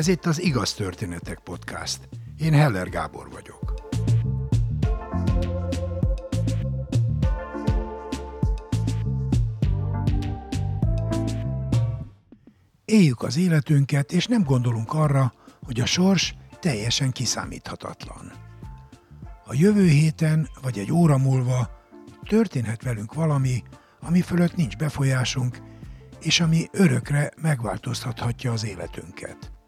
Ez itt az Igaz Történetek Podcast. Én Heller Gábor vagyok. Éljük az életünket, és nem gondolunk arra, hogy a sors teljesen kiszámíthatatlan. A jövő héten vagy egy óra múlva történhet velünk valami, ami fölött nincs befolyásunk, és ami örökre megváltoztathatja az életünket.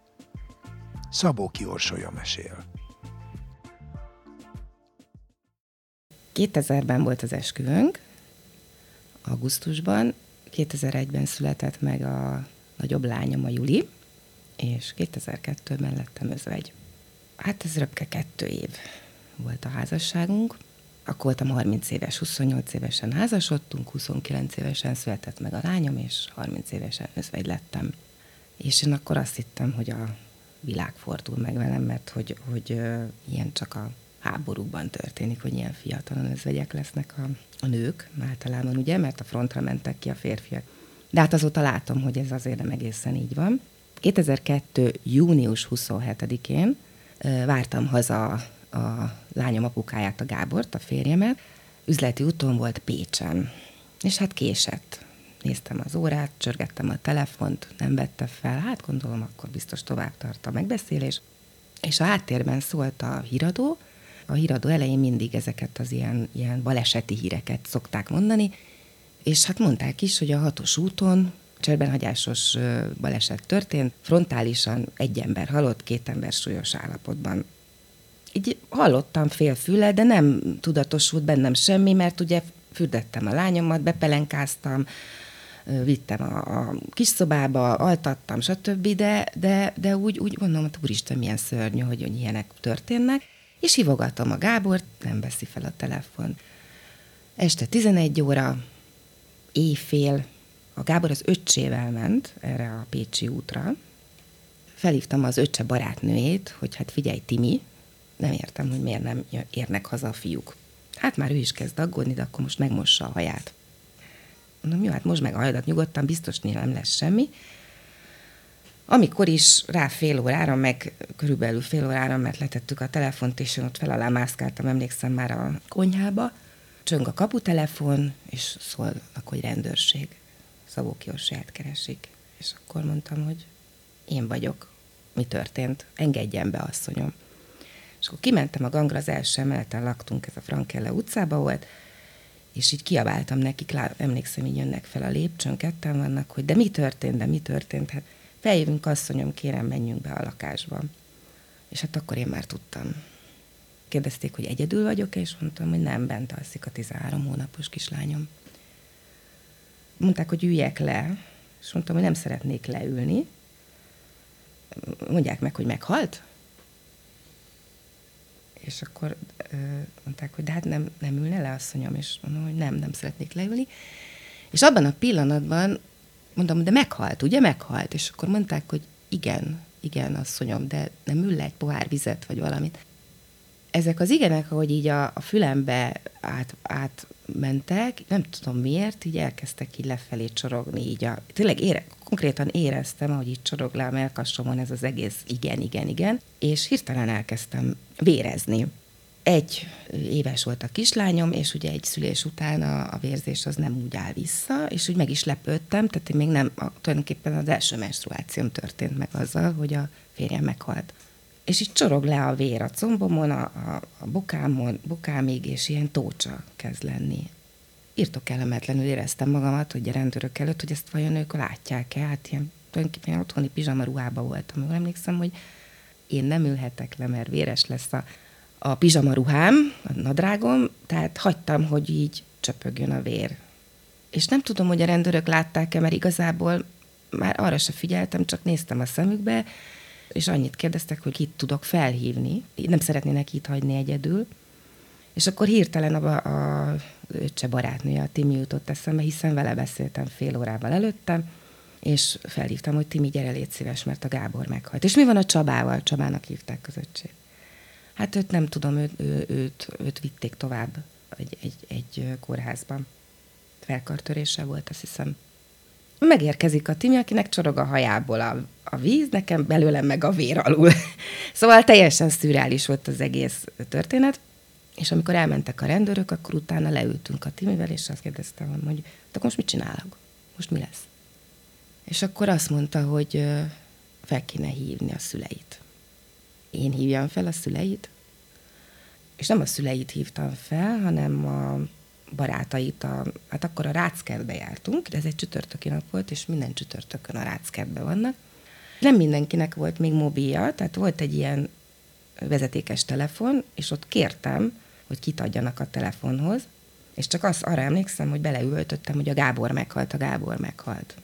Szabó Kiorsolya mesél. 2000-ben volt az esküvőnk, augusztusban, 2001-ben született meg a nagyobb lányom, a Juli, és 2002-ben lettem özvegy. Hát ez röpke kettő év volt a házasságunk. Akkor voltam 30 éves, 28 évesen házasodtunk, 29 évesen született meg a lányom, és 30 évesen özvegy lettem. És én akkor azt hittem, hogy a világ fordul meg velem, mert hogy, hogy ilyen csak a háborúkban történik, hogy ilyen fiatalon özvegyek lesznek a, a nők, általában ugye, mert a frontra mentek ki a férfiak. De hát azóta látom, hogy ez azért nem egészen így van. 2002. június 27-én uh, vártam haza a lányom apukáját, a Gábort, a férjemet. Üzleti úton volt Pécsen, és hát késett. Néztem az órát, csörgettem a telefont, nem vette fel, hát gondolom, akkor biztos tovább tart a megbeszélés. És a háttérben szólt a híradó, a híradó elején mindig ezeket az ilyen, ilyen baleseti híreket szokták mondani, és hát mondták is, hogy a hatos úton cserbenhagyásos baleset történt, frontálisan egy ember halott, két ember súlyos állapotban. Így hallottam félfüle, de nem tudatosult bennem semmi, mert ugye fürdettem a lányomat, bepelenkáztam, vittem a, a kis szobába, altattam, stb., de, de, de úgy, úgy gondolom, hogy úristen, milyen szörnyű, hogy, hogy ilyenek történnek, és hívogatom a Gábort, nem veszi fel a telefon. Este 11 óra, éjfél, a Gábor az öccsével ment erre a Pécsi útra, felhívtam az öccse barátnőjét, hogy hát figyelj, Timi, nem értem, hogy miért nem érnek haza a fiúk. Hát már ő is kezd aggódni, de akkor most megmossa a haját. Mondom, jó, hát most meg a hajadat nyugodtan, biztos nem lesz semmi. Amikor is rá fél órára, meg körülbelül fél órára, mert letettük a telefont, és én ott fel alá mászkáltam, emlékszem már a konyhába, csöng a kaputelefon, és szólnak, hogy rendőrség. Szabó Kiosaját keresik. És akkor mondtam, hogy én vagyok. Mi történt? Engedjen be, asszonyom. És akkor kimentem a gangra, az első emeleten laktunk, ez a Frankelle utcába volt, és így kiabáltam nekik, lá, emlékszem, így jönnek fel a lépcsőn, ketten vannak, hogy de mi történt, de mi történt, hát feljövünk, asszonyom, kérem, menjünk be a lakásba. És hát akkor én már tudtam. Kérdezték, hogy egyedül vagyok, és mondtam, hogy nem, bent alszik a 13 hónapos kislányom. Mondták, hogy üljek le, és mondtam, hogy nem szeretnék leülni. Mondják meg, hogy meghalt? és akkor mondták, hogy de hát nem, nem ülne le, asszonyom, és mondom, hogy nem, nem szeretnék leülni. És abban a pillanatban mondom, de meghalt, ugye meghalt? És akkor mondták, hogy igen, igen, asszonyom, de nem ül le egy pohár vizet, vagy valamit. Ezek az igenek, ahogy így a, a fülembe át, átmentek, nem tudom miért, így elkezdtek így lefelé csorogni, így a, tényleg ére, konkrétan éreztem, ahogy így csorog le a melkasomon ez az egész igen, igen, igen, és hirtelen elkezdtem vérezni. Egy éves volt a kislányom, és ugye egy szülés után a, a vérzés az nem úgy áll vissza, és úgy meg is lepődtem, tehát én még nem, a, tulajdonképpen az első menstruációm történt meg azzal, hogy a férjem meghalt. És így csorog le a vér a combomon, a, a, a bukámon, bukámig, és ilyen tócsa kezd lenni. Írtok kellemetlenül éreztem magamat, hogy a rendőrök előtt, hogy ezt vajon ők látják-e, hát ilyen tulajdonképpen otthoni pizsama ruhába voltam. Emlékszem, hogy én nem ülhetek le, mert véres lesz a, a pizsama ruhám, a nadrágom, tehát hagytam, hogy így csöpögjön a vér. És nem tudom, hogy a rendőrök látták-e, mert igazából már arra se figyeltem, csak néztem a szemükbe, és annyit kérdeztek, hogy kit tudok felhívni. Nem szeretnének itt hagyni egyedül. És akkor hirtelen a, a öccse barátnője, a Timi jutott eszembe, hiszen vele beszéltem fél órával előtte, és felhívtam, hogy Timi, gyere, légy szíves, mert a Gábor meghalt. És mi van a Csabával? Csabának hívták az öcsét. Hát őt nem tudom, őt, ő, őt, őt vitték tovább egy, egy, egy kórházban. Felkartörése volt, azt hiszem. megérkezik a Timi, akinek csorog a hajából a, a víz, nekem belőlem meg a vér alul. szóval teljesen szürreális volt az egész történet. És amikor elmentek a rendőrök, akkor utána leültünk a Timivel, és azt kérdeztem, hogy de most mit csinálok? Most mi lesz? És akkor azt mondta, hogy fel kéne hívni a szüleit. Én hívjam fel a szüleit? És nem a szüleit hívtam fel, hanem a barátait, a, hát akkor a Ráckertbe jártunk, de ez egy csütörtöki nap volt, és minden csütörtökön a Ráckertbe vannak. Nem mindenkinek volt még mobilja, tehát volt egy ilyen vezetékes telefon, és ott kértem, hogy kit adjanak a telefonhoz, és csak azt arra emlékszem, hogy beleültöttem, hogy a Gábor meghalt, a Gábor meghalt.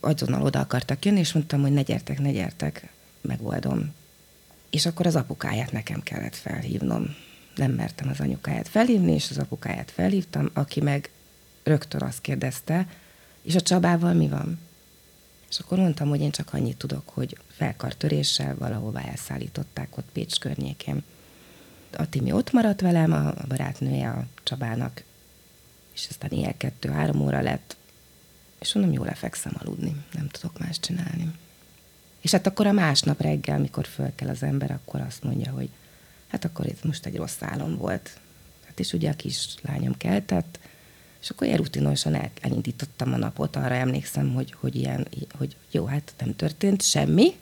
Azonnal oda akartak jönni, és mondtam, hogy ne gyertek, ne gyertek, megoldom. És akkor az apukáját nekem kellett felhívnom. Nem mertem az anyukáját felhívni, és az apukáját felhívtam, aki meg rögtön azt kérdezte, és a Csabával mi van? És akkor mondtam, hogy én csak annyit tudok, hogy felkartöréssel valahová elszállították ott Pécs környékén a Timi ott maradt velem, a, barátnője a Csabának, és aztán ilyen kettő-három óra lett, és mondom, jól lefekszem aludni, nem tudok más csinálni. És hát akkor a másnap reggel, mikor föl kell az ember, akkor azt mondja, hogy hát akkor ez most egy rossz álom volt. Hát és ugye a kis lányom keltett, és akkor ilyen rutinosan el, elindítottam a napot, arra emlékszem, hogy, hogy ilyen, hogy jó, hát nem történt semmi,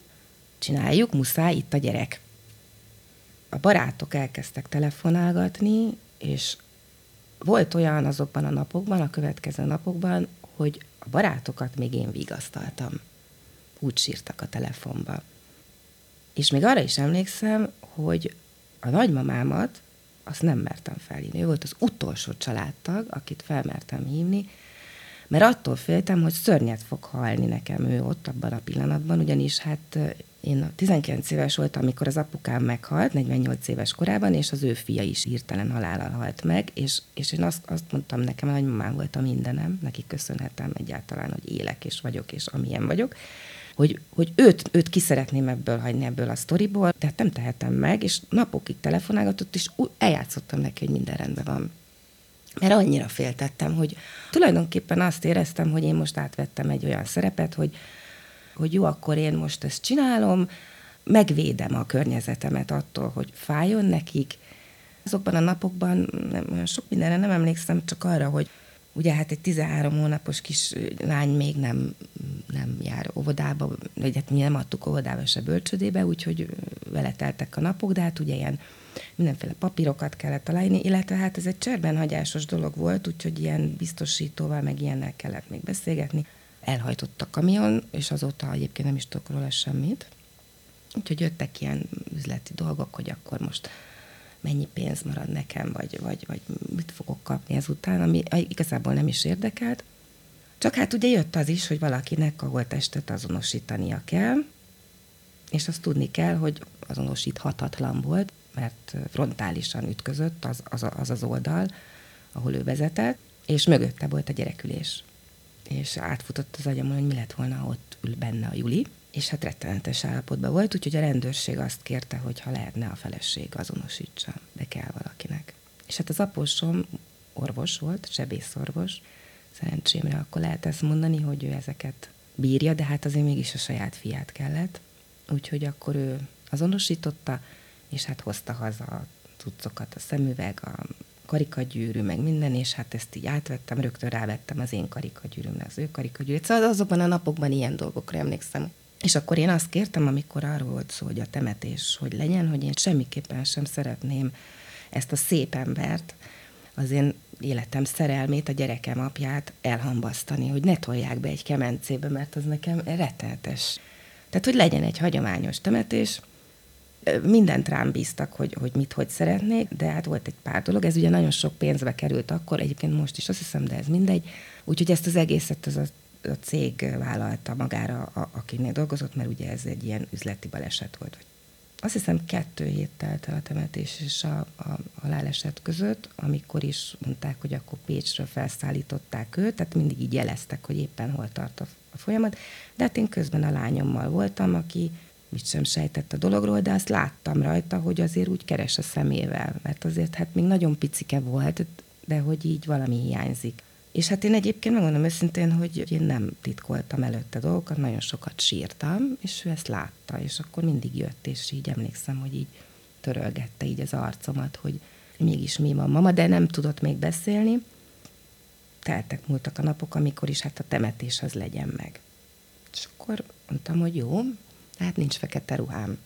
csináljuk, muszáj, itt a gyerek a barátok elkezdtek telefonálgatni, és volt olyan azokban a napokban, a következő napokban, hogy a barátokat még én vigasztaltam. Úgy sírtak a telefonba. És még arra is emlékszem, hogy a nagymamámat azt nem mertem felhívni. Ő volt az utolsó családtag, akit felmertem hívni, mert attól féltem, hogy szörnyet fog halni nekem ő ott abban a pillanatban, ugyanis hát én 19 éves voltam, amikor az apukám meghalt, 48 éves korában, és az ő fia is írtelen halállal halt meg, és, és én azt, azt mondtam nekem, hogy mamám volt a mindenem, neki köszönhetem egyáltalán, hogy élek és vagyok, és amilyen vagyok, hogy, hogy őt, őt ki szeretném ebből hagyni, ebből a sztoriból, tehát nem tehetem meg, és napokig telefonálgatott, és eljátszottam neki, hogy minden rendben van. Mert annyira féltettem, hogy tulajdonképpen azt éreztem, hogy én most átvettem egy olyan szerepet, hogy hogy jó, akkor én most ezt csinálom, megvédem a környezetemet attól, hogy fájjon nekik. Azokban a napokban nem, olyan sok mindenre nem emlékszem, csak arra, hogy ugye hát egy 13 hónapos kis lány még nem, nem jár óvodába, vagy hát mi nem adtuk óvodába se bölcsödébe, úgyhogy vele teltek a napok, de hát ugye ilyen mindenféle papírokat kellett találni, illetve hát ez egy cserbenhagyásos dolog volt, úgyhogy ilyen biztosítóval, meg ilyennel kellett még beszélgetni elhajtott a kamion, és azóta egyébként nem is tudok róla semmit. Úgyhogy jöttek ilyen üzleti dolgok, hogy akkor most mennyi pénz marad nekem, vagy, vagy, vagy mit fogok kapni ezután, ami igazából nem is érdekelt. Csak hát ugye jött az is, hogy valakinek a holttestet azonosítania kell, és azt tudni kell, hogy azonosíthatatlan volt, mert frontálisan ütközött az az, az, az oldal, ahol ő vezetett, és mögötte volt a gyerekülés és átfutott az agyamon, hogy mi lett volna, ott ül benne a Juli, és hát rettenetes állapotban volt, úgyhogy a rendőrség azt kérte, hogy ha lehetne a feleség azonosítsa, de kell valakinek. És hát az aposom orvos volt, sebészorvos, szerencsémre akkor lehet ezt mondani, hogy ő ezeket bírja, de hát azért mégis a saját fiát kellett. Úgyhogy akkor ő azonosította, és hát hozta haza a cuccokat, a szemüveg, a karikagyűrű, meg minden, és hát ezt így átvettem, rögtön rávettem az én karikagyűrűmre, az ő karikagyűrűt. Szóval azokban a napokban ilyen dolgokra emlékszem. És akkor én azt kértem, amikor arról volt szó, hogy a temetés hogy legyen, hogy én semmiképpen sem szeretném ezt a szép embert, az én életem szerelmét, a gyerekem apját elhambasztani, hogy ne tolják be egy kemencébe, mert az nekem rettenetes. Tehát, hogy legyen egy hagyományos temetés, mindent rám bíztak, hogy, hogy mit, hogy szeretnék, de hát volt egy pár dolog, ez ugye nagyon sok pénzbe került akkor, egyébként most is azt hiszem, de ez mindegy. Úgyhogy ezt az egészet az a, a cég vállalta magára, a, akinél dolgozott, mert ugye ez egy ilyen üzleti baleset volt. Azt hiszem kettő hét telt el a temetés és a, a haláleset között, amikor is mondták, hogy akkor Pécsről felszállították őt, tehát mindig így jeleztek, hogy éppen hol tart a, a folyamat. De hát én közben a lányommal voltam, aki mit sem sejtett a dologról, de azt láttam rajta, hogy azért úgy keres a szemével, mert azért hát még nagyon picike volt, de hogy így valami hiányzik. És hát én egyébként megmondom őszintén, hogy én nem titkoltam előtte dolgokat, nagyon sokat sírtam, és ő ezt látta, és akkor mindig jött, és így emlékszem, hogy így törölgette így az arcomat, hogy mégis mi van mama, de nem tudott még beszélni. Teltek múltak a napok, amikor is hát a temetés az legyen meg. És akkor mondtam, hogy jó, hát nincs fekete ruhám.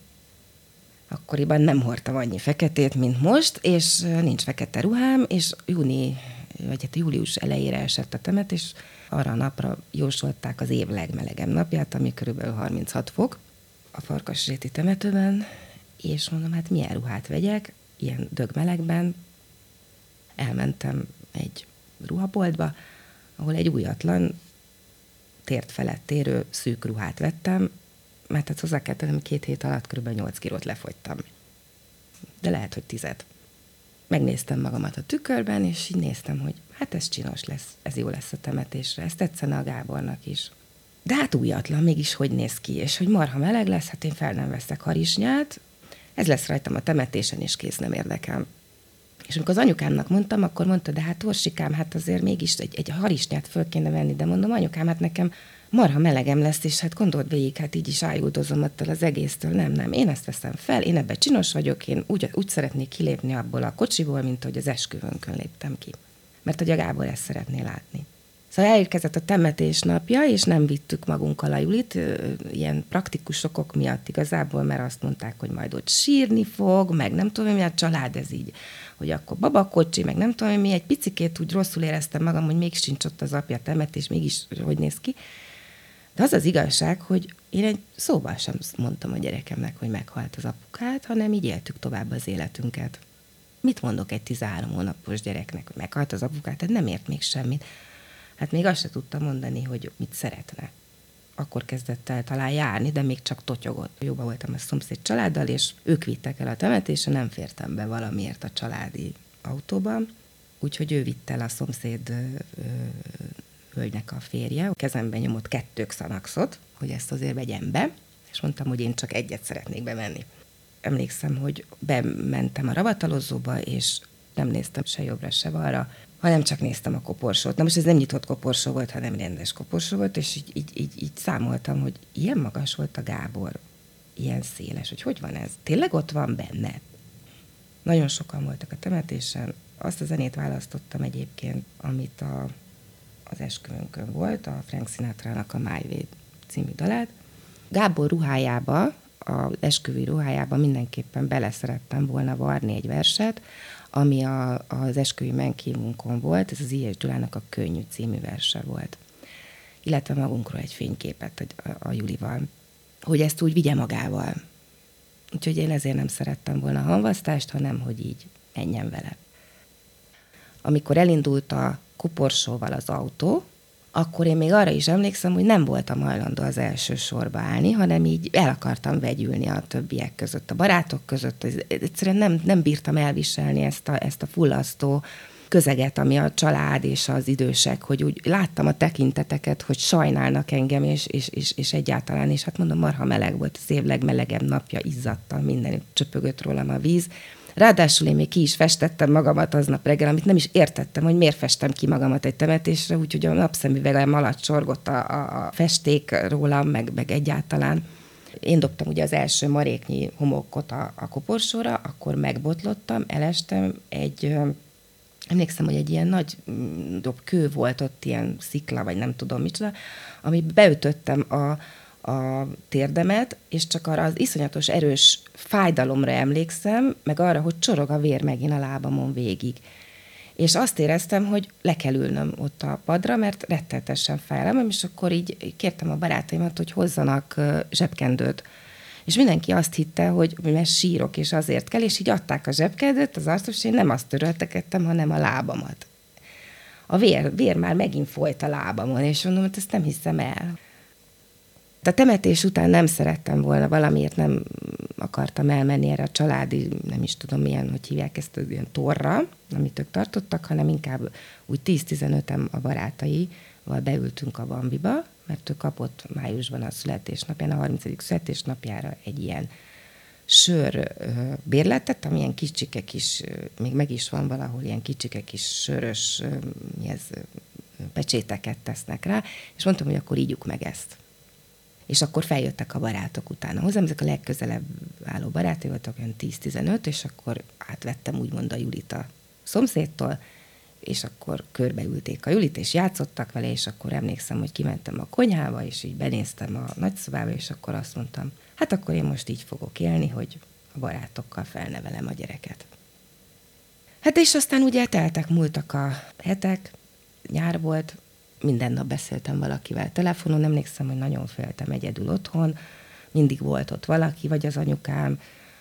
Akkoriban nem hordtam annyi feketét, mint most, és nincs fekete ruhám, és júni, vagy hát július elejére esett a temetés, arra a napra jósolták az év legmelegebb napját, ami körülbelül 36 fok a Farkasréti temetőben, és mondom, hát milyen ruhát vegyek, ilyen dögmelegben. Elmentem egy ruhaboltba, ahol egy újatlan, tért felett érő szűk ruhát vettem, mert hát hozzá kell tennem, két hét alatt kb. 8 kilót lefogytam. De lehet, hogy tizet. Megnéztem magamat a tükörben, és így néztem, hogy hát ez csinos lesz, ez jó lesz a temetésre, ez tetszene a Gábornak is. De hát újatlan, mégis hogy néz ki, és hogy marha meleg lesz, hát én fel nem veszek harisnyát, ez lesz rajtam a temetésen, és kész, nem érdekel. És amikor az anyukámnak mondtam, akkor mondta, de hát Orsikám, hát azért mégis egy, egy harisnyát föl kéne venni, de mondom, anyukám, hát nekem marha melegem lesz, és hát gondold végig, hát így is ájuldozom attól az egésztől. Nem, nem, én ezt veszem fel, én ebbe csinos vagyok, én úgy, úgy szeretnék kilépni abból a kocsiból, mint hogy az esküvőnkön léptem ki. Mert a Gábor ezt szeretné látni. Szóval elérkezett a temetés napja, és nem vittük magunkkal a Julit, ilyen praktikus okok miatt igazából, mert azt mondták, hogy majd ott sírni fog, meg nem tudom, mi a család ez így, hogy akkor babakocsi, meg nem tudom, mi egy picikét úgy rosszul éreztem magam, hogy még sincs ott az apja temetés, mégis hogy néz ki. De az az igazság, hogy én egy szóval sem mondtam a gyerekemnek, hogy meghalt az apukát, hanem így éltük tovább az életünket. Mit mondok egy 13 hónapos gyereknek, hogy meghalt az apukát? Tehát nem ért még semmit. Hát még azt se tudta mondani, hogy mit szeretne. Akkor kezdett el talán járni, de még csak totyogott. Jóba voltam a szomszéd családdal, és ők vittek el a temetésre, nem fértem be valamiért a családi autóban. Úgyhogy ő vitt el a szomszéd hölgynek a férje, kezemben nyomott kettők szanaxot, hogy ezt azért vegyem be, és mondtam, hogy én csak egyet szeretnék bevenni. Emlékszem, hogy bementem a ravatalozóba, és nem néztem se jobbra, se balra, hanem csak néztem a koporsót. Na most ez nem nyitott koporsó volt, hanem rendes koporsó volt, és így, így, így, így számoltam, hogy ilyen magas volt a Gábor, ilyen széles, hogy hogy van ez? Tényleg ott van benne? Nagyon sokan voltak a temetésen. Azt a zenét választottam egyébként, amit a, az esküvőnkön volt, a Frank Sinatra-nak a My Way című dalát. Gábor ruhájába, az esküvői ruhájába mindenképpen beleszerettem volna varni egy verset, ami a, az esküvői menkívunkon volt, ez az I.S. Gyulának a Könnyű című verse volt. Illetve magunkról egy fényképet a, a Julival, hogy ezt úgy vigye magával. Úgyhogy én ezért nem szerettem volna a hanvasztást, hanem hogy így menjen vele. Amikor elindult a kuporsóval az autó, akkor én még arra is emlékszem, hogy nem voltam hajlandó az első sorba állni, hanem így el akartam vegyülni a többiek között, a barátok között. Egyszerűen nem, nem bírtam elviselni ezt a, ezt a fullasztó közeget, ami a család és az idősek, hogy úgy láttam a tekinteteket, hogy sajnálnak engem, és, és, és, és egyáltalán, és hát mondom, marha meleg volt, az év legmelegebb napja, izzadtam, mindenütt csöpögött rólam a víz, Ráadásul én még ki is festettem magamat aznap reggel, amit nem is értettem, hogy miért festem ki magamat egy temetésre, úgyhogy a napszemüvegem alatt sorgott a, a, festék rólam, meg, meg egyáltalán. Én dobtam ugye az első maréknyi homokot a, a koporsóra, akkor megbotlottam, elestem egy emlékszem, hogy egy ilyen nagy mm, dob kő volt ott, ilyen szikla, vagy nem tudom micsoda, ami beütöttem a, a térdemet, és csak arra az iszonyatos erős fájdalomra emlékszem, meg arra, hogy csorog a vér megint a lábamon végig. És azt éreztem, hogy le kell ülnöm ott a padra, mert rettetesen fájlom, és akkor így kértem a barátaimat, hogy hozzanak zsebkendőt. És mindenki azt hitte, hogy mert sírok, és azért kell, és így adták a zsebkendőt az arcos, én nem azt töröltekedtem, hanem a lábamat. A vér, vér már megint folyt a lábamon, és mondom, hogy ezt nem hiszem el a temetés után nem szerettem volna, valamiért nem akartam elmenni erre a családi, nem is tudom milyen, hogy hívják ezt, ilyen torra, amit ők tartottak, hanem inkább úgy 10-15-en a barátaival beültünk a Bambiba, mert ő kapott májusban a születésnapján, a 30. születésnapjára egy ilyen sör bérletet, ami ilyen kicsike kis, még meg is van valahol ilyen kicsike kis sörös, mi ez, pecséteket tesznek rá, és mondtam, hogy akkor ígyuk meg ezt. És akkor feljöttek a barátok utána hozzám, ezek a legközelebb álló barátai voltak, olyan 10-15, és akkor átvettem úgymond a Julit a szomszédtól, és akkor körbeülték a Julit, és játszottak vele, és akkor emlékszem, hogy kimentem a konyhába, és így benéztem a nagyszobába, és akkor azt mondtam, hát akkor én most így fogok élni, hogy a barátokkal felnevelem a gyereket. Hát és aztán ugye teltek, múltak a hetek, nyár volt, minden nap beszéltem valakivel telefonon, emlékszem, hogy nagyon féltem egyedül otthon, mindig volt ott valaki, vagy az anyukám,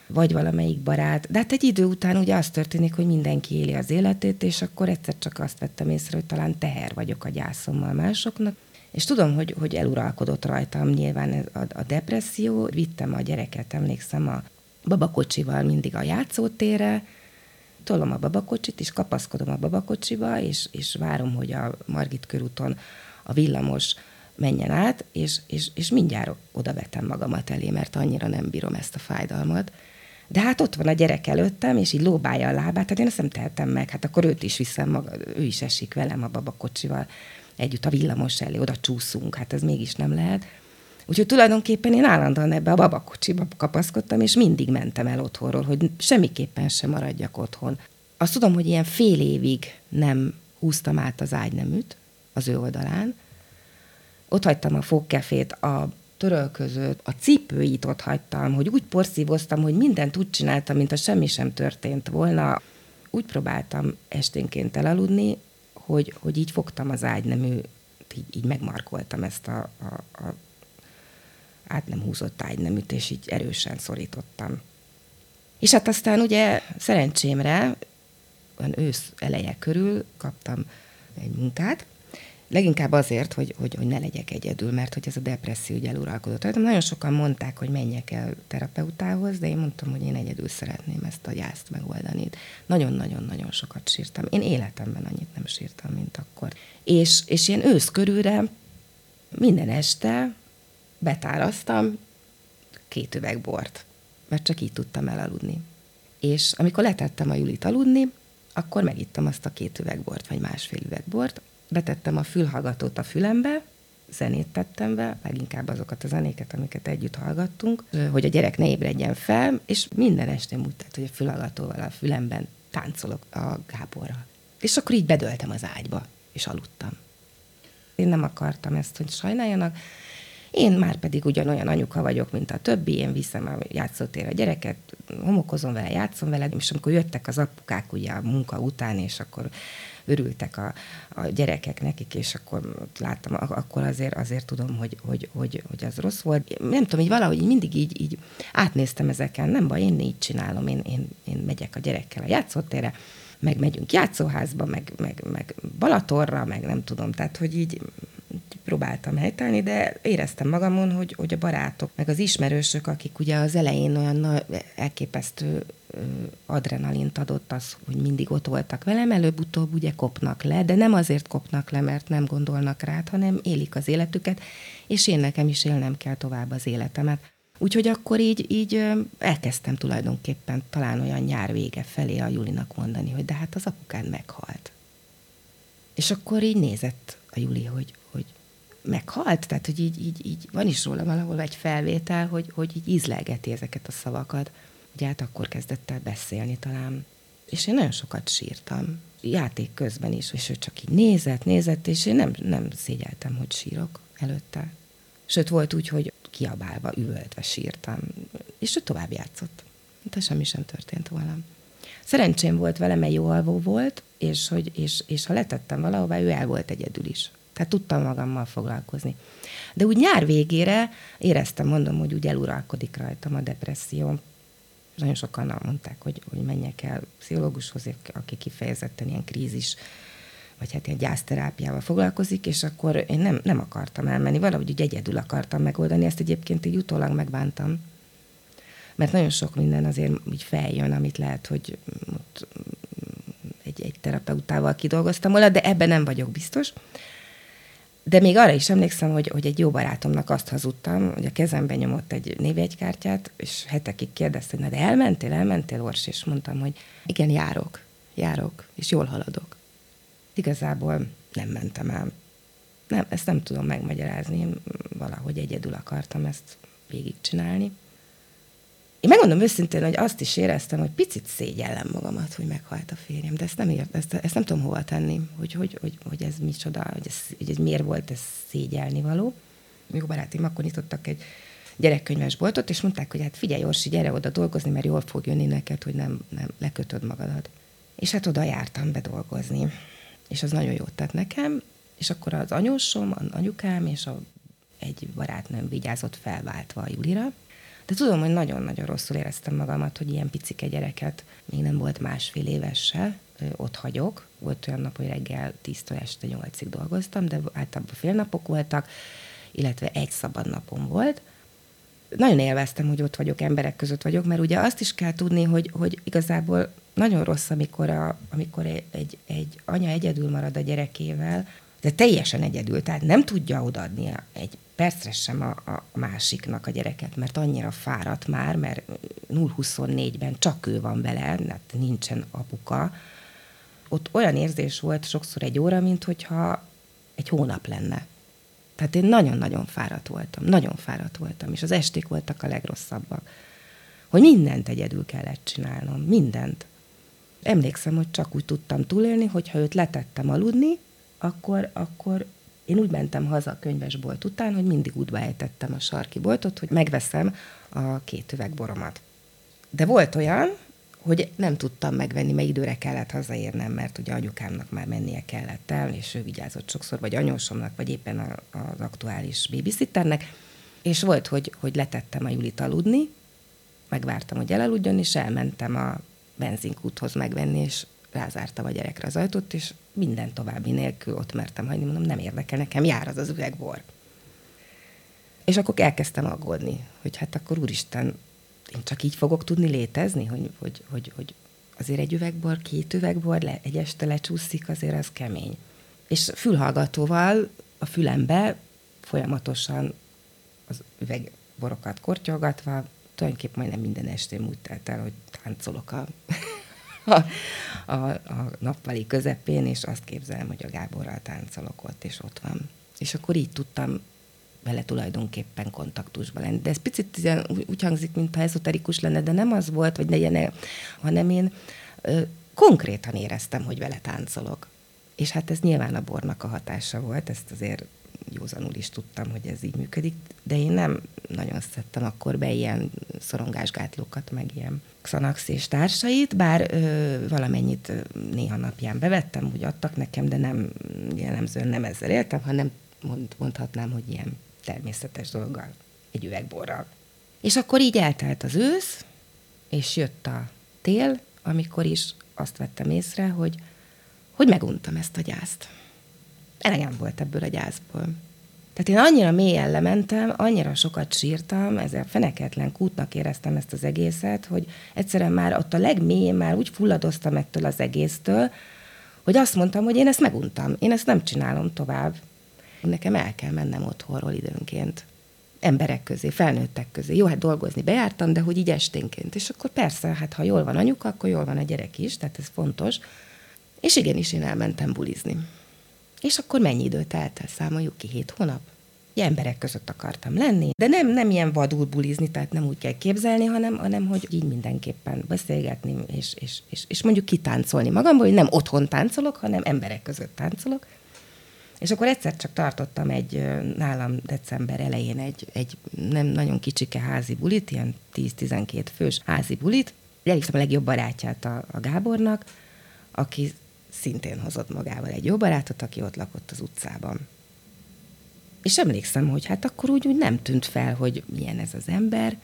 vagy valamelyik barát. De hát egy idő után ugye az történik, hogy mindenki éli az életét, és akkor egyszer csak azt vettem észre, hogy talán teher vagyok a gyászommal másoknak. És tudom, hogy, hogy eluralkodott rajtam nyilván a, a depresszió. Vittem a gyereket, emlékszem, a babakocsival mindig a játszótérre, tolom a babakocsit, és kapaszkodom a babakocsiba, és, és várom, hogy a Margit körúton a villamos menjen át, és, és, és mindjárt oda vetem magamat elé, mert annyira nem bírom ezt a fájdalmat. De hát ott van a gyerek előttem, és így lóbálja a lábát, tehát én ezt nem tehetem meg, hát akkor őt is viszem maga, ő is esik velem a babakocsival együtt a villamos elé, oda csúszunk, hát ez mégis nem lehet. Úgyhogy tulajdonképpen én állandóan ebbe a babakocsiba kapaszkodtam, és mindig mentem el otthonról, hogy semmiképpen sem maradjak otthon. Azt tudom, hogy ilyen fél évig nem húztam át az ágyneműt az ő oldalán. Ott hagytam a fogkefét, a törölközőt, a cipőit ott hagytam, hogy úgy porszívoztam, hogy mindent úgy csináltam, mint a semmi sem történt volna. Úgy próbáltam esténként elaludni, hogy, hogy így fogtam az ágynemű, így, így megmarkoltam ezt a, a, a át nem húzott ágyneműt, és így erősen szorítottam. És hát aztán ugye szerencsémre, olyan ősz eleje körül kaptam egy munkát, leginkább azért, hogy, hogy, hogy ne legyek egyedül, mert hogy ez a depresszió ugye eluralkodott. Tehát nagyon sokan mondták, hogy menjek el terapeutához, de én mondtam, hogy én egyedül szeretném ezt a gyászt megoldani. Nagyon-nagyon-nagyon sokat sírtam. Én életemben annyit nem sírtam, mint akkor. És, és ilyen ősz körülre minden este betáraztam két üveg bort, mert csak így tudtam elaludni. És amikor letettem a Julit aludni, akkor megittam azt a két üveg bort, vagy másfél üveg bort, betettem a fülhallgatót a fülembe, zenét tettem be, leginkább azokat a zenéket, amiket együtt hallgattunk, hogy a gyerek ne ébredjen fel, és minden este úgy tett, hogy a fülhallgatóval a fülemben táncolok a Gáborral. És akkor így bedöltem az ágyba, és aludtam. Én nem akartam ezt, hogy sajnáljanak, én már pedig ugyanolyan anyuka vagyok, mint a többi, én viszem a játszótérre a gyereket, homokozom vele, játszom vele, és amikor jöttek az apukák ugye a munka után, és akkor örültek a, a gyerekek nekik, és akkor láttam, akkor azért, azért tudom, hogy, hogy, hogy, hogy az rossz volt. Nem tudom, hogy valahogy mindig így, így átnéztem ezeken, nem baj, én így csinálom, én, én, én megyek a gyerekkel a játszótérre, meg megyünk játszóházba, meg, meg, meg Balatorra, meg nem tudom, tehát hogy így próbáltam helytállni, de éreztem magamon, hogy, hogy a barátok, meg az ismerősök, akik ugye az elején olyan elképesztő adrenalint adott az, hogy mindig ott voltak velem, előbb-utóbb ugye kopnak le, de nem azért kopnak le, mert nem gondolnak rá, hanem élik az életüket, és én nekem is élnem kell tovább az életemet. Úgyhogy akkor így, így elkezdtem tulajdonképpen talán olyan nyár vége felé a Julinak mondani, hogy de hát az apukád meghalt. És akkor így nézett a Juli, hogy, hogy meghalt, tehát hogy így, így, így van is róla valahol egy felvétel, hogy, hogy így ízlelgeti ezeket a szavakat. Ugye hát akkor kezdett el beszélni talán. És én nagyon sokat sírtam, játék közben is, és ő csak így nézett, nézett, és én nem, nem szégyeltem, hogy sírok előtte. Sőt, volt úgy, hogy kiabálva, üvöltve sírtam, és ő tovább játszott. De semmi sem történt volna. Szerencsém volt vele, mert jó alvó volt, és, hogy, és, és ha letettem valahová, ő el volt egyedül is. Tehát tudtam magammal foglalkozni. De úgy nyár végére éreztem, mondom, hogy úgy eluralkodik rajtam a depresszió. Nagyon sokan mondták, hogy, hogy menjek el pszichológushoz, aki kifejezetten ilyen krízis, vagy hát ilyen gyászterápiával foglalkozik, és akkor én nem, nem akartam elmenni. Valahogy úgy egyedül akartam megoldani, ezt egyébként így utólag megbántam. Mert nagyon sok minden azért úgy feljön, amit lehet, hogy egy, terapeutával kidolgoztam volna, de ebben nem vagyok biztos. De még arra is emlékszem, hogy, hogy egy jó barátomnak azt hazudtam, hogy a kezembe nyomott egy névjegykártyát, és hetekig kérdezte, hogy na de elmentél, elmentél, Ors, és mondtam, hogy igen, járok, járok, és jól haladok. Igazából nem mentem el. Nem, ezt nem tudom megmagyarázni, valahogy egyedül akartam ezt végigcsinálni. Én megmondom őszintén, hogy azt is éreztem, hogy picit szégyellem magamat, hogy meghalt a férjem, de ezt nem, ért, ezt, ezt nem tudom hova tenni, hogy, hogy, hogy, hogy ez micsoda, hogy ez, hogy ez miért volt ez szégyelni való. Még barátim akkor nyitottak egy gyerekkönyves boltot, és mondták, hogy hát figyelj, Orsi, gyere oda dolgozni, mert jól fog jönni neked, hogy nem, nem lekötöd magadat. És hát oda jártam bedolgozni. És az nagyon jót tett nekem, és akkor az anyósom, az anyukám és a, egy barátnőm vigyázott felváltva a Julira, de tudom, hogy nagyon-nagyon rosszul éreztem magamat, hogy ilyen picike gyereket, még nem volt másfél éves se, ott hagyok. Volt olyan nap, hogy reggel 10-től este 8-ig dolgoztam, de általában félnapok voltak, illetve egy szabad napom volt. Nagyon élveztem, hogy ott vagyok, emberek között vagyok, mert ugye azt is kell tudni, hogy, hogy igazából nagyon rossz, amikor, a, amikor egy, egy anya egyedül marad a gyerekével, de teljesen egyedül, tehát nem tudja odaadni egy percre sem a, a másiknak a gyereket, mert annyira fáradt már, mert 0-24-ben csak ő van vele, mert nincsen apuka. Ott olyan érzés volt sokszor egy óra, mint hogyha egy hónap lenne. Tehát én nagyon-nagyon fáradt voltam, nagyon fáradt voltam, és az esték voltak a legrosszabbak. Hogy mindent egyedül kellett csinálnom, mindent. Emlékszem, hogy csak úgy tudtam túlélni, hogy ha őt letettem aludni, akkor, akkor én úgy mentem haza a könyvesbolt után, hogy mindig útba ejtettem a sarki boltot, hogy megveszem a két üveg boromat. De volt olyan, hogy nem tudtam megvenni, mert időre kellett hazaérnem, mert ugye anyukámnak már mennie kellett el, és ő vigyázott sokszor, vagy anyósomnak, vagy éppen az aktuális babysitternek, és volt, hogy, hogy letettem a Julit aludni, megvártam, hogy elaludjon, és elmentem a benzinkúthoz megvenni, és rázártam a gyerekre az ajtót, és minden további nélkül ott mertem hagyni, mondom, nem érdekel, nekem jár az az üvegbor. És akkor elkezdtem aggódni, hogy hát akkor úristen, én csak így fogok tudni létezni, hogy, hogy, hogy, hogy azért egy üvegbor, két üvegbor le, egy este lecsúszik, azért az kemény. És fülhallgatóval a fülembe folyamatosan az üvegborokat kortyolgatva, tulajdonképpen majdnem minden estén úgy telt el, hogy táncolok a a, a, a nappali közepén, és azt képzelem, hogy a Gáborral táncolok ott, és ott van. És akkor így tudtam vele tulajdonképpen kontaktusban lenni. De ez picit ilyen, úgy hangzik, mintha ezoterikus lenne, de nem az volt, vagy legyen, hanem én ö, konkrétan éreztem, hogy vele táncolok. És hát ez nyilván a bornak a hatása volt, ezt azért józanul is tudtam, hogy ez így működik, de én nem nagyon szedtem akkor be ilyen szorongásgátlókat, meg ilyen Xanax és társait, bár ö, valamennyit néha napján bevettem, úgy adtak nekem, de nem jellemzően nem ezzel éltem, hanem mond, mondhatnám, hogy ilyen természetes dolggal, egy üvegborral. És akkor így eltelt az ősz, és jött a tél, amikor is azt vettem észre, hogy, hogy meguntam ezt a gyászt elegem volt ebből a gyászból. Tehát én annyira mélyen lementem, annyira sokat sírtam, ezzel feneketlen kútnak éreztem ezt az egészet, hogy egyszerűen már ott a legmélyén már úgy fulladoztam ettől az egésztől, hogy azt mondtam, hogy én ezt meguntam, én ezt nem csinálom tovább. Nekem el kell mennem otthonról időnként. Emberek közé, felnőttek közé. Jó, hát dolgozni bejártam, de hogy így esténként. És akkor persze, hát ha jól van anyuka, akkor jól van a gyerek is, tehát ez fontos. És igenis én elmentem bulizni. És akkor mennyi időt telt el, számoljuk ki, hét hónap? Ugye emberek között akartam lenni, de nem, nem ilyen vadul bulizni, tehát nem úgy kell képzelni, hanem, hanem hogy így mindenképpen beszélgetni, és, és, és, és mondjuk kitáncolni magamból, hogy nem otthon táncolok, hanem emberek között táncolok. És akkor egyszer csak tartottam egy, nálam december elején egy, egy nem nagyon kicsike házi bulit, ilyen 10-12 fős házi bulit. Elhívtam a legjobb barátját a, a Gábornak, aki szintén hozott magával egy jó barátot, aki ott lakott az utcában. És emlékszem, hogy hát akkor úgy, úgy nem tűnt fel, hogy milyen ez az ember,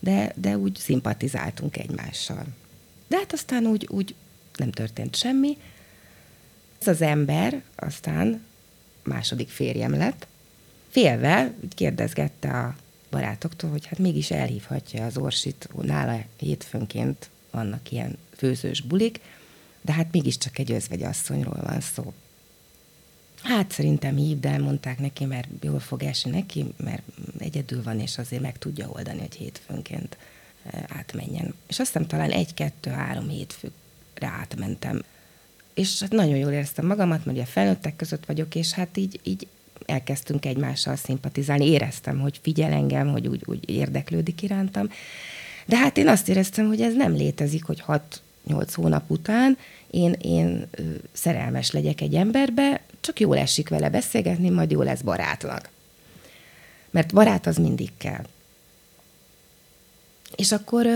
de, de úgy szimpatizáltunk egymással. De hát aztán úgy, úgy nem történt semmi. Ez az ember aztán második férjem lett. Félve úgy kérdezgette a barátoktól, hogy hát mégis elhívhatja az Orsit, nála hétfőnként vannak ilyen főzős bulik, de hát mégiscsak egy özvegyasszonyról van szó. Hát szerintem hív, de mondták neki, mert jól fog esni neki, mert egyedül van, és azért meg tudja oldani, hogy hétfőnként eh, átmenjen. És azt hiszem talán egy, kettő, három hétfőre átmentem. és hát nagyon jól éreztem magamat, mert ugye felnőttek között vagyok, és hát így, így elkezdtünk egymással szimpatizálni. Éreztem, hogy figyel engem, hogy úgy, úgy érdeklődik irántam. De hát én azt éreztem, hogy ez nem létezik, hogy 6-8 hónap után én, én szerelmes legyek egy emberbe, csak jól esik vele beszélgetni, majd jó lesz barátlag. Mert barát az mindig kell. És akkor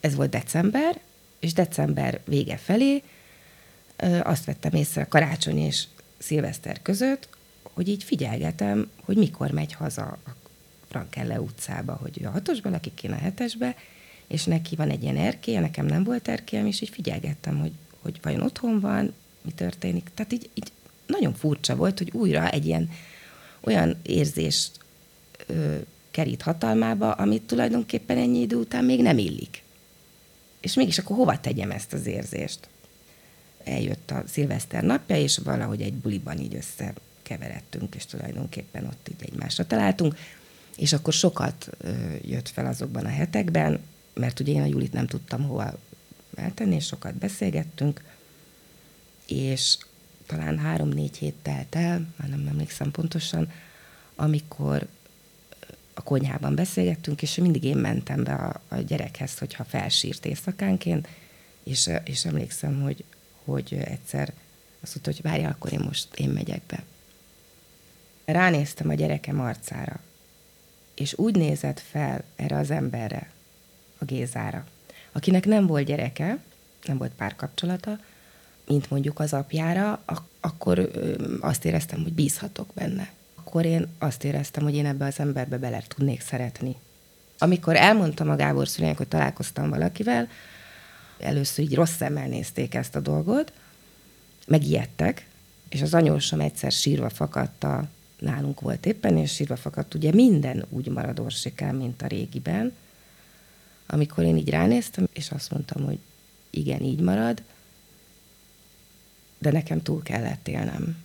ez volt december, és december vége felé azt vettem észre karácsony és szilveszter között, hogy így figyelgetem, hogy mikor megy haza a Frankelle utcába, hogy ő a hatosban lakik, én a hetesbe, és neki van egy ilyen erkélye, nekem nem volt erkélyem, és így figyelgettem, hogy, hogy vajon otthon van, mi történik. Tehát így, így nagyon furcsa volt, hogy újra egy ilyen olyan érzést ö, kerít hatalmába, amit tulajdonképpen ennyi idő után még nem illik. És mégis akkor hova tegyem ezt az érzést? Eljött a szilveszter napja, és valahogy egy buliban így összekeveredtünk, és tulajdonképpen ott így egymásra találtunk. És akkor sokat ö, jött fel azokban a hetekben, mert ugye én a Julit nem tudtam hova eltenni, és sokat beszélgettünk, és talán három-négy hét telt el, már nem emlékszem pontosan, amikor a konyhában beszélgettünk, és mindig én mentem be a, a gyerekhez, hogyha felsírt éjszakánként, és, és emlékszem, hogy, hogy egyszer azt mondta, hogy várja, akkor én most én megyek be. Ránéztem a gyerekem arcára, és úgy nézett fel erre az emberre, a Gézára, akinek nem volt gyereke, nem volt párkapcsolata, mint mondjuk az apjára, ak- akkor azt éreztem, hogy bízhatok benne. Akkor én azt éreztem, hogy én ebbe az emberbe bele tudnék szeretni. Amikor elmondtam a Gábor szüleinek, hogy találkoztam valakivel, először így rossz szemmel nézték ezt a dolgot, megijedtek, és az anyósom egyszer sírva fakadt a, nálunk volt éppen, és sírva fakadt, ugye minden úgy marad orsikán, mint a régiben, amikor én így ránéztem, és azt mondtam, hogy igen, így marad, de nekem túl kellett élnem.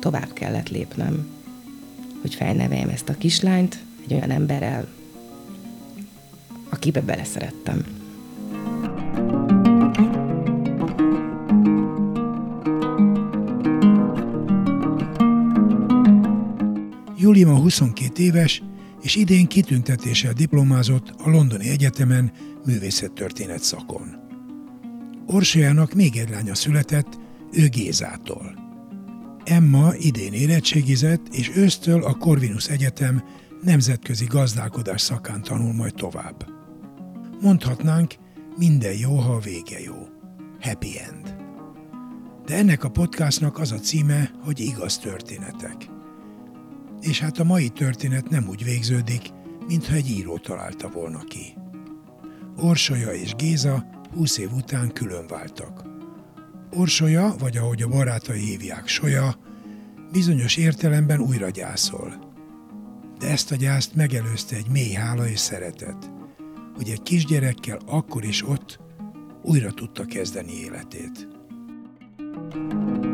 Tovább kellett lépnem, hogy felneveljem ezt a kislányt egy olyan emberrel, akibe beleszerettem. Ma 22 éves, és idén kitüntetéssel diplomázott a Londoni Egyetemen művészettörténet szakon. Orsolyának még egy lánya született, ő Gézától. Emma idén érettségizett, és ősztől a Corvinus Egyetem nemzetközi gazdálkodás szakán tanul majd tovább. Mondhatnánk, minden jó, ha a vége jó. Happy end. De ennek a podcastnak az a címe, hogy igaz történetek és hát a mai történet nem úgy végződik, mintha egy író találta volna ki. Orsolya és Géza 20 év után külön váltak. Orsolya, vagy ahogy a barátai hívják, Solya, bizonyos értelemben újra gyászol. De ezt a gyászt megelőzte egy mély hála és szeretet, hogy egy kisgyerekkel akkor is ott újra tudta kezdeni életét. Mindenkinek vannak